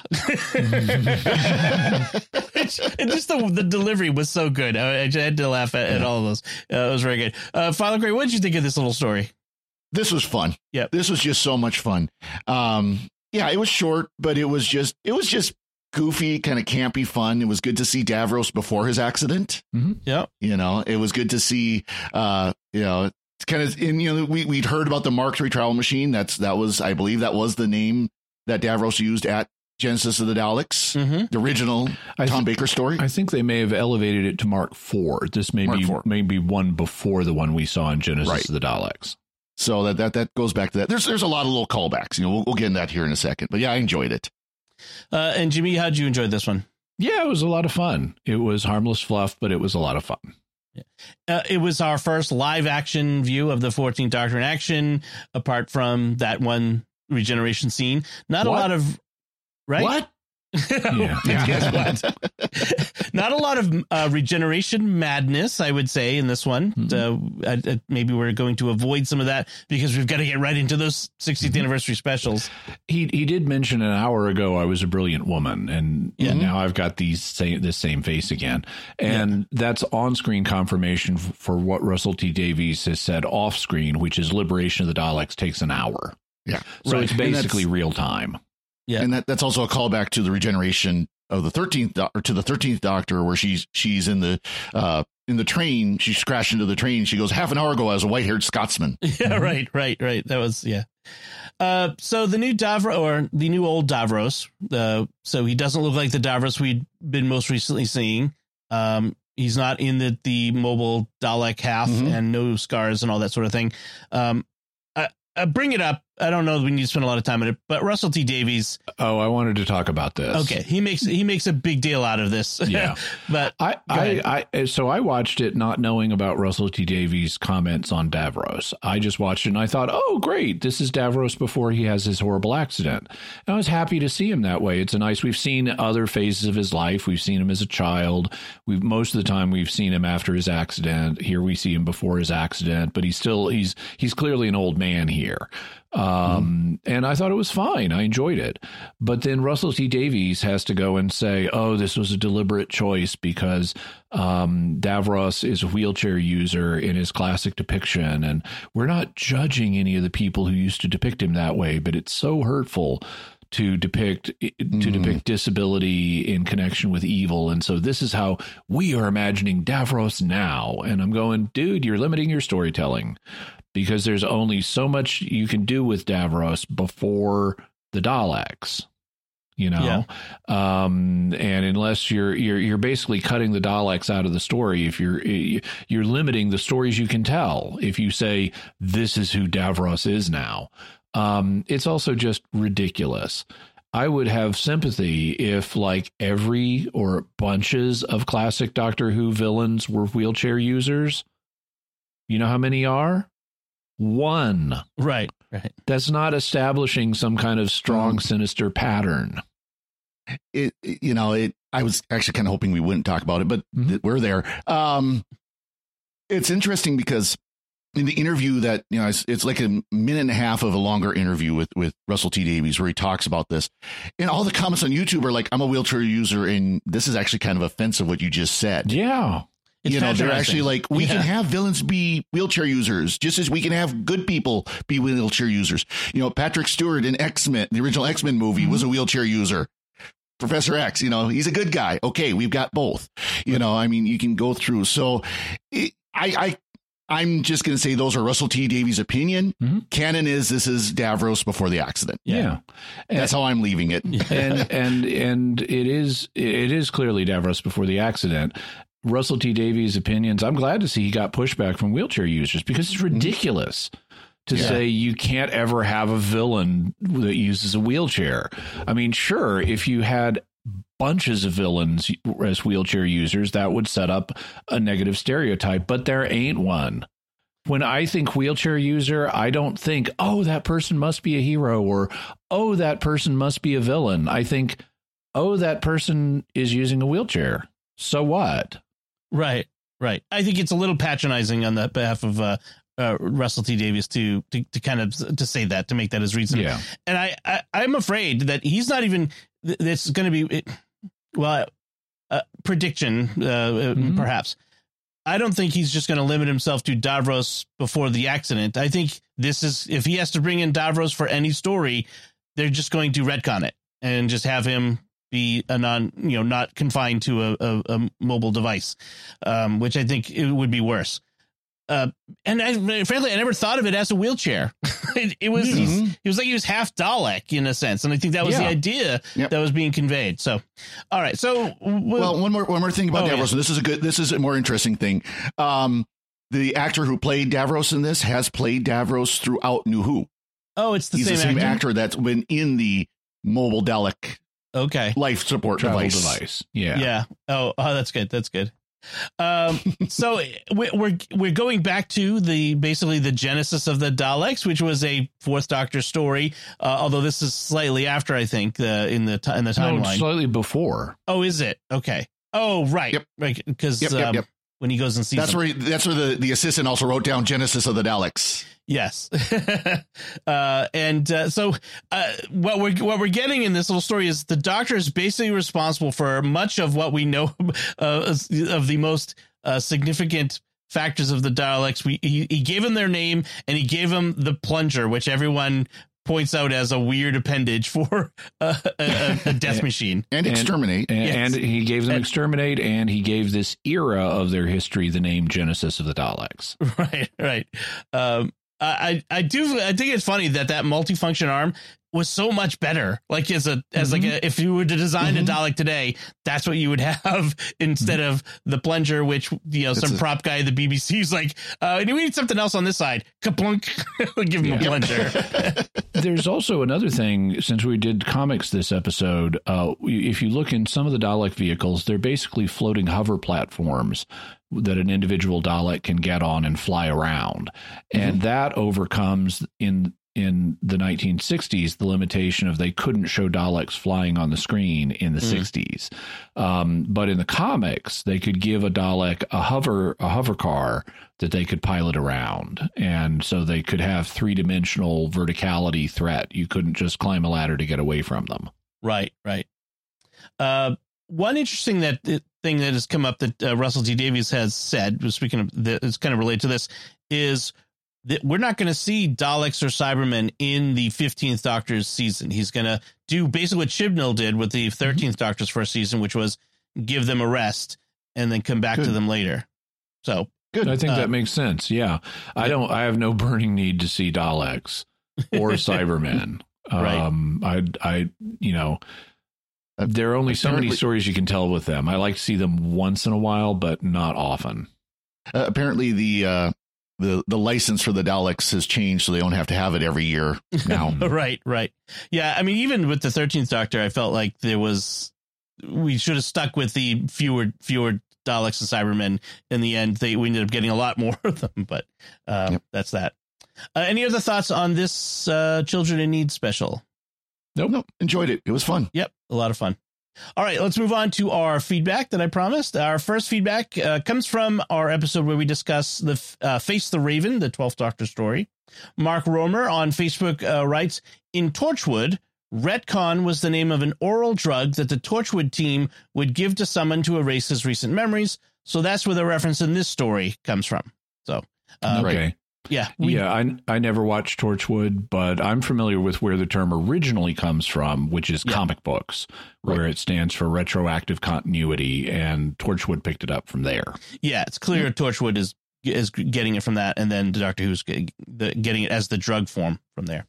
and just the, the delivery was so good. I, I had to laugh at, at all of those. Uh, it was very good. Uh, Father Gray, what did you think of this little story? This was fun. Yeah, this was just so much fun. Um, yeah, it was short, but it was just it was just goofy, kind of campy fun. It was good to see Davros before his accident. Mm-hmm. Yeah, you know, it was good to see. Uh, you know, kind of in you know we we'd heard about the Mark III travel machine. That's that was I believe that was the name that Davros used at Genesis of the Daleks, mm-hmm. the original Tom th- Baker story. I think they may have elevated it to Mark Four. This may Mark be IV. maybe one before the one we saw in Genesis right. of the Daleks. So that, that that goes back to that. There's there's a lot of little callbacks. You know, we'll, we'll get into that here in a second. But yeah, I enjoyed it. Uh, and Jimmy, how did you enjoy this one? Yeah, it was a lot of fun. It was harmless fluff, but it was a lot of fun. Uh, it was our first live action view of the 14th Doctor in action, apart from that one regeneration scene. Not what? a lot of right. What? yeah. yeah. Not a lot of uh, regeneration madness, I would say, in this one. Mm-hmm. Uh, maybe we're going to avoid some of that because we've got to get right into those 60th mm-hmm. anniversary specials. He he did mention an hour ago I was a brilliant woman, and yeah. now I've got these same this same face again, and yeah. that's on screen confirmation for what Russell T Davies has said off screen, which is Liberation of the Daleks takes an hour. Yeah. So right. it's basically real time. Yeah. And that, that's also a callback to the regeneration of the 13th or to the 13th doctor where she's she's in the uh in the train she's crashed into the train she goes half an hour ago I was a white-haired scotsman yeah right right right that was yeah uh so the new davros or the new old davros uh so he doesn't look like the davros we'd been most recently seeing um he's not in the the mobile dalek half mm-hmm. and no scars and all that sort of thing um I, I bring it up I don't know we need to spend a lot of time on it, but Russell T Davies. Oh, I wanted to talk about this. Okay, he makes he makes a big deal out of this. Yeah, but I, I, I so I watched it not knowing about Russell T Davies' comments on Davros. I just watched it and I thought, oh great, this is Davros before he has his horrible accident. And I was happy to see him that way. It's a nice. We've seen other phases of his life. We've seen him as a child. We've most of the time we've seen him after his accident. Here we see him before his accident, but he's still he's he's clearly an old man here. Um, mm-hmm. And I thought it was fine. I enjoyed it. But then Russell T Davies has to go and say, oh, this was a deliberate choice because um, Davros is a wheelchair user in his classic depiction. And we're not judging any of the people who used to depict him that way, but it's so hurtful to depict to mm. depict disability in connection with evil and so this is how we are imagining Davros now and I'm going dude you're limiting your storytelling because there's only so much you can do with Davros before the Daleks. You know, yeah. um, and unless you're you're you're basically cutting the Daleks out of the story, if you're you're limiting the stories you can tell. If you say this is who Davros is now, um, it's also just ridiculous. I would have sympathy if, like, every or bunches of classic Doctor Who villains were wheelchair users. You know how many are? One. Right, right. That's not establishing some kind of strong, sinister pattern. It, you know, it. I was actually kind of hoping we wouldn't talk about it, but mm-hmm. we're there. Um, it's interesting because in the interview that you know it's, it's, like a minute and a half of a longer interview with with Russell T Davies where he talks about this, and all the comments on YouTube are like, "I'm a wheelchair user," and this is actually kind of offensive what you just said. Yeah. It's you know, they're actually like, we Yeah. can have villains be wheelchair users, just as we can have good people be wheelchair users. You know, Patrick Stewart in X Men, the original X Men movie, was a wheelchair user. Professor X, you know, he's a good guy. Okay, we've got both. You know, I mean, you can go through. So, it, I, I, I'm just going to say those are Russell T Davies' opinion. Mhm. Canon is this is Davros before the accident. Yeah. That's how I'm leaving it. and and and it is it is clearly Davros before the accident. Russell T Davies' opinions. I'm glad to see he got pushback from wheelchair users because it's ridiculous to Yeah. say you can't ever have a villain that uses a wheelchair. I mean, sure, if you had bunches of villains as wheelchair users, that would set up a negative stereotype, but there ain't one. When I think wheelchair user, I don't think, oh, that person must be a hero or, oh, that person must be a villain. I think, oh, that person is using a wheelchair. So what? Right, right. I think it's a little patronizing on the behalf of uh, uh, Russell T Davies to, to to kind of to say that to make that his reason. Yeah. And I, I I'm afraid that he's not even. th- It's going to be it, well, uh, prediction uh, Mhm. perhaps. I don't think he's just going to limit himself to Davros before the accident. I think this is if he has to bring in Davros for any story, they're just going to retcon it and just have him be a non, you know, not confined to a, a, a mobile device, um, which I think it would be worse. Uh, and I, frankly, I never thought of it as a wheelchair. it, it was Mhm. he was like he was half Dalek in a sense, and I think that was the idea Yep. that was being conveyed. So, all right, so Well, one more one more thing about Oh, Davros, yeah. this is a good this is a more interesting thing. Um, the actor who played Davros in this has played Davros throughout New Who. oh, it's the He's same, the same actor. actor that's been in the mobile Dalek Okay, life support Travel device. device. Yeah. yeah. Oh, oh, that's good. That's good. Um, so we- we're we're going back to the basically the genesis of the Daleks, which was a Fourth Doctor story. Uh, although this is slightly after, I think, the in the ti- in the No, timeline. slightly before. oh, is it? Okay. Oh, right. Yep. Right. Because Yep, yep, um, yep. When he goes and sees That's them. where he, that's where the, the assistant also wrote down Genesis of the Daleks. Yes, uh, and uh, so uh, what we're what we're getting in this little story is the Doctor is basically responsible for much of what we know uh, of the most uh, significant factors of the Daleks. We he, he gave them their name and he gave them the plunger, which everyone points out as a weird appendage for a, a, a death machine. And, And- exterminate. And, Yes. and he gave them And- exterminate, and he gave this era of their history the name Genesis of the Daleks. Right, right. Um, I I I do I think it's funny that that multifunction arm was so much better. Like as a as like a, if you were to design Mhm. a Dalek today, that's what you would have instead of the plunger, which you know It's some a- prop guy at the BBC's like, uh, we need something else on this side. Kaplunk, give him a plunger. There's also another thing, since we did comics this episode, uh, if you look in some of the Dalek vehicles, they're basically floating hover platforms that an individual Dalek can get on and fly around. And that overcomes in in the 1960s the limitation of they couldn't show Daleks flying on the screen in the Mm. 60s. Um, but in the comics, they could give a Dalek a hover a hover car that they could pilot around, and so they could have three dimensional verticality threat. You couldn't just climb a ladder to get away from them. Right, right. Uh, one interesting that thing that has come up that uh, Russell T Davies has said, speaking of that, is kind of related to this, is that we're not going to see Daleks or Cybermen in the 15th Doctor's season. He's going to do basically what Chibnall did with the 13th Doctor's first season, which was give them a rest and then come back to them later. So, Good. I think Uh, that makes sense. Yeah, I don't. I have no burning need to see Daleks or Cybermen. Right. Um, I, I, you know, there are only so many stories you can tell with them. I like to see them once in a while, but not often. Uh, apparently, the uh, the the license for the Daleks has changed, so they don't have to have it every year now. right, right. Yeah, I mean, even with the 13th Doctor, I felt like there was, we should have stuck with the fewer, fewer Daleks and Cybermen. In the end, they we ended up getting a lot more of them, but uh, Yep. that's that. Uh, any other thoughts on this uh, Children in Need special? Nope. no, enjoyed it. It was fun. Yep, a lot of fun. All right, let's move on to our feedback that I promised. Our first feedback uh, comes from our episode where we discuss the uh, Face the Raven, the 12th Doctor story. Mark Romer on Facebook uh, writes In Torchwood, Retcon was the name of an oral drug that the Torchwood team would give to someone to erase his recent memories. So that's where the reference in this story comes from. So, uh, okay. Yeah. We, yeah, I, I never watched Torchwood, but I'm familiar with where the term originally comes from, which is yeah. comic books, where right. it stands for retroactive continuity, and Torchwood picked it up from there. Yeah, it's clear. Torchwood is is getting it from that, and then Doctor Who's getting it as the drug form from there.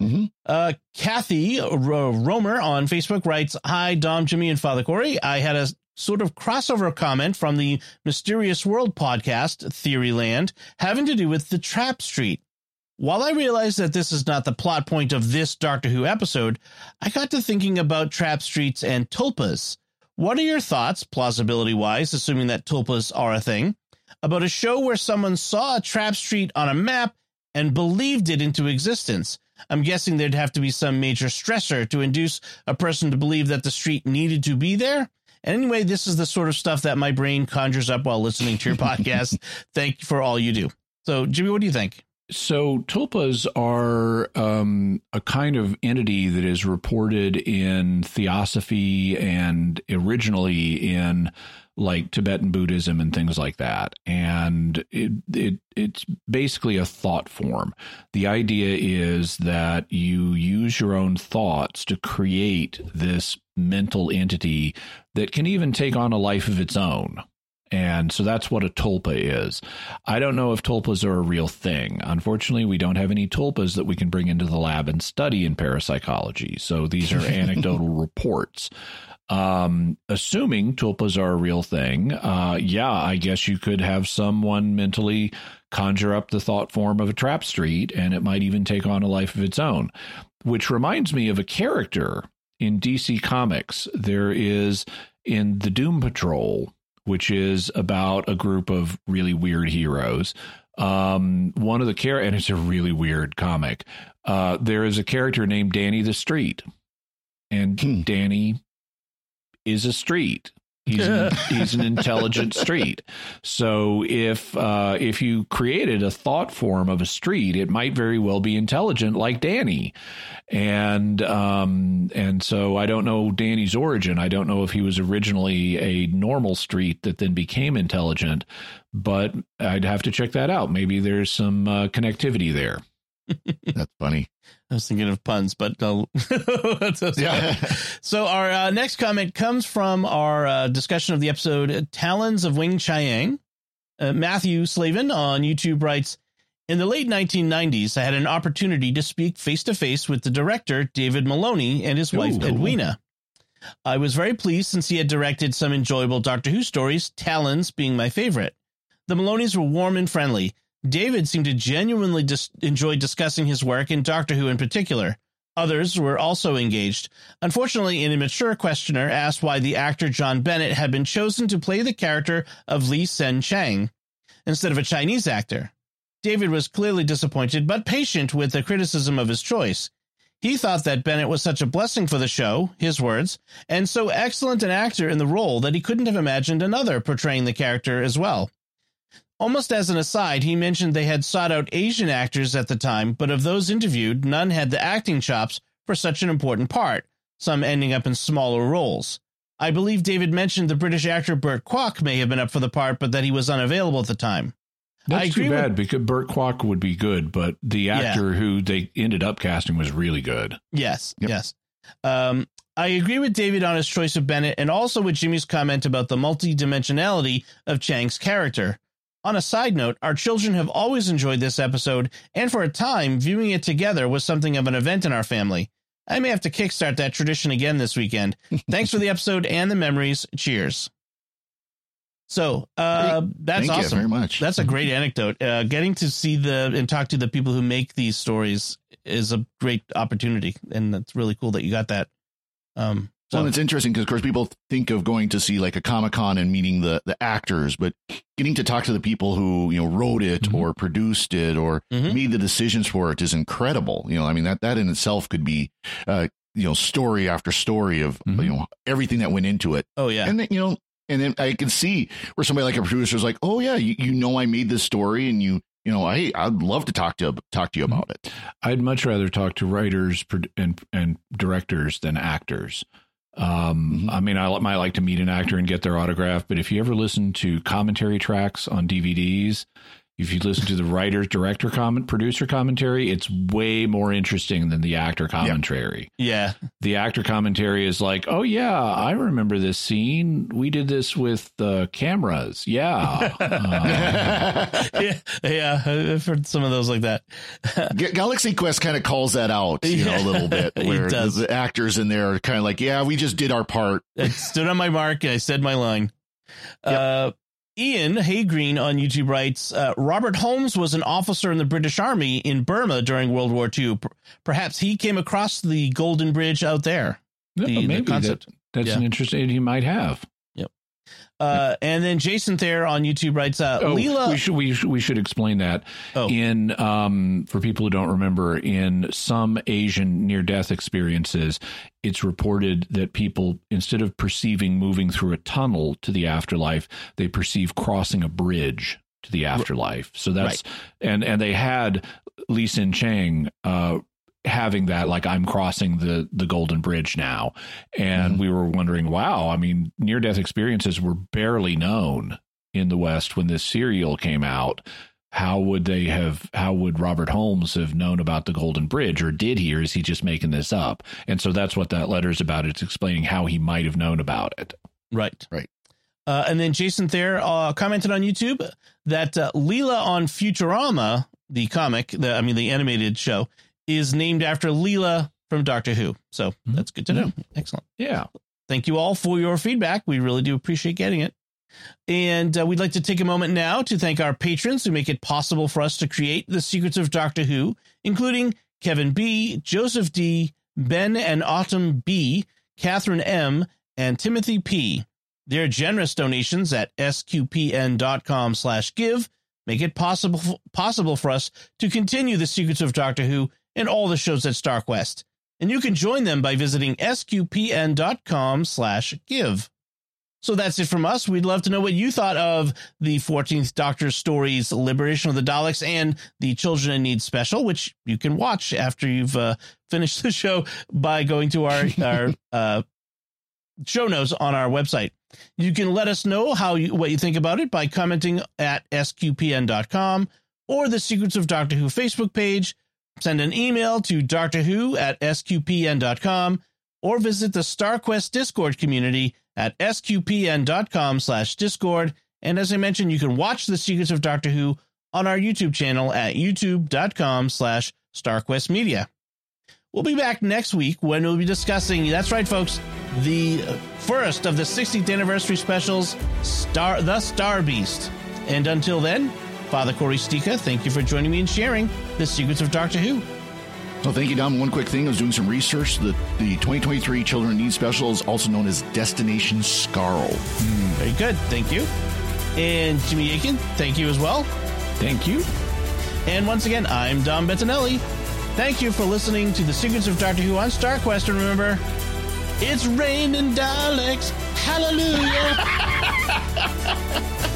Mm-hmm. Uh, Kathy Romer on Facebook writes, "Hi, Dom, Jimmy, and Father Cory. I had a sort of crossover comment from the Mysterious World podcast, Theoryland, having to do with the Trap Street. While I realize that this is not the plot point of this Doctor Who episode, I got to thinking about trap streets and tulpas. What are your thoughts, plausibility wise, assuming that tulpas are a thing, about a show where someone saw a trap street on a map and believed it into existence? I'm guessing there'd have to be some major stressor to induce a person to believe that the street needed to be there. And anyway, this is the sort of stuff that my brain conjures up while listening to your podcast. Thank you for all you do. So, Jimmy, what do you think? So, tulpas are um, a kind of entity that is reported in theosophy and originally in like Tibetan Buddhism and things like that. And it, it it's basically a thought form. The idea is that you use your own thoughts to create this mental entity that can even take on a life of its own. And so that's what a tulpa is. I don't know if tulpas are a real thing. Unfortunately, we don't have any tulpas that we can bring into the lab and study in parapsychology. So these are anecdotal reports. Um, assuming tulpas are a real thing, uh, yeah, I guess you could have someone mentally conjure up the thought form of a trap street, and it might even take on a life of its own. Which reminds me of a character in DC Comics. There is in the Doom Patrol, which is about a group of really weird heroes. Um, one of the characters, and it's a really weird comic. Uh, there is a character named Danny the Street, and hmm. Danny is a street. He's an, he's an intelligent street. So if uh, if you created a thought form of a street, it might very well be intelligent, like Danny. And um, and so I don't know Danny's origin. I don't know if he was originally a normal street that then became intelligent. But I'd have to check that out. Maybe there's some uh, connectivity there. That's funny. I was thinking of puns, but yeah. so our uh, next comment comes from our uh, discussion of the episode "Talons of Weng-Chiang." Uh, Matthew Slavin on YouTube writes, "In the late 1990s, I had an opportunity to speak face to face with the director David Maloney and his wife Ooh. Edwina. I was very pleased since he had directed some enjoyable Doctor Who stories, Talons being my favorite. The Maloneys were warm and friendly." David seemed to genuinely dis- enjoy discussing his work and Doctor Who in particular. Others were also engaged. Unfortunately, an immature questioner asked why the actor John Bennett had been chosen to play the character of Li H'sen Chang instead of a Chinese actor. David was clearly disappointed, but patient with the criticism of his choice. He thought that Bennett was such a blessing for the show, his words, and so excellent an actor in the role that he couldn't have imagined another portraying the character as well. Almost as an aside, he mentioned they had sought out Asian actors at the time, but of those interviewed, none had the acting chops for such an important part, some ending up in smaller roles. I believe David mentioned the British actor Burt Kwouk may have been up for the part, but that he was unavailable at the time. That's too bad with, because Burt Kwouk would be good, but the actor yeah. who they ended up casting was really good. Yes, yep. yes. Um, I agree with David on his choice of Bennett and also with Jimmy's comment about the multidimensionality of Chang's character. On a side note, our children have always enjoyed this episode, and for a time, viewing it together was something of an event in our family. I may have to kickstart that tradition again this weekend. Thanks for the episode and the memories. Cheers. So uh, that's Thank awesome. very much. That's a great anecdote. Uh, getting to see the and talk to the people who make these stories is a great opportunity, and it's really cool that you got that. Um, so. Well, it's interesting because, of course, people think of going to see like a Comic Con and meeting the the actors, but getting to talk to the people who you know wrote it mm-hmm. or produced it or mm-hmm. made the decisions for it is incredible. You know, I mean that that in itself could be uh, you know story after story of Mhm. you know everything that went into it, Oh yeah. and then you know, and then I can see where somebody like a producer is like, oh yeah, you, you know, I made this story, and you you know, I I'd love to talk to talk to you about it. I'd much rather talk to writers and and directors than actors. Um, Mhm. I mean, I might like to meet an actor and get their autograph, but if you ever listen to commentary tracks on DVDs, if you listen to the writer's director comment, producer commentary, it's way more interesting than the actor commentary. yeah. The actor commentary is like, "Oh yeah, I remember this scene. We did this with the cameras. Yeah." Um, yeah. Yeah. I've heard some of those like that. Galaxy Quest kind of calls that out, you know, a little bit, where the, does. the actors in there are kind of like, yeah, we just did our part. I stood on my mark and I said my line. Uh, Ian Hay Green on YouTube writes uh, Robert Holmes was an officer in the British Army in Burma during World War II. P- perhaps he came across the Golden Bridge out there. yeah, The- the maybe that, that's Yeah. an interesting. He might have. Uh, and then Jason Thayer on YouTube writes uh, Oh, Leela. we should we should, we should explain that. Oh. In um, for people who don't remember, in some Asian near death experiences, it's reported that people instead of perceiving moving through a tunnel to the afterlife, they perceive crossing a bridge to the afterlife. So that's and and they had Li H'sen Chang uh, having that like I'm crossing the the Golden Bridge now, and Mhm. we were wondering, wow, I mean, near death experiences were barely known in the West when this serial came out. How would they have? How would Robert Holmes have known about the Golden Bridge, or did he, or is he just making this up? And so that's what that letter is about. It's explaining how he might have known about it. Right. Right. Uh, and then Jason Thayer uh, commented on YouTube that uh, Leela on Futurama, the comic, the I mean the animated show, is named after Leela from Doctor Who. So Mhm. that's good to know. Excellent. Yeah. Thank you all for your feedback. We really do appreciate getting it. And uh, we'd like to take a moment now to thank our patrons who make it possible for us to create the secrets of Doctor Who, including Kevin B, Joseph D, Ben and Autumn B, Catherine M, and Timothy P. Their generous donations at sqpn.com slash give make it possible possible for us to continue the secrets of Doctor Who and all the shows at StarQuest. And you can join them by visiting sqpn.com slash give. So that's it from us. We'd love to know what you thought of the 14th Doctor stories, Liberation of the Daleks, and the Children in Need special, which you can watch after you've uh, finished the show by going to our, our uh, show notes on our website. You can let us know how you, what you think about it by commenting at sqpn.com or the Secrets of Doctor Who Facebook page. Send an email to Doctor Who at sqpn.com or visit the StarQuest Discord community at sqpn.com slash discord. And as I mentioned, you can watch the Secrets of Doctor Who on our YouTube channel at youtube.com slash StarQuest Media. We'll be back next week when we'll be discussing, that's right, folks, the first of the 60th anniversary specials, Star The Star Beast. And until then, Father Cory Sticha, thank you for joining me and sharing the secrets of Doctor Who. So thank you, Dom. One quick thing: I was doing some research. The the 2023 Children in Need Special is also known as Destination Skaro. Hmm, very good. Thank you. And Jimmy Akin, thank you as well. Thank you. And once again, I'm Dom Bettinelli. Thank you for listening to the Secrets of Doctor Who on StarQuest. And remember, it's raining Daleks. Hallelujah.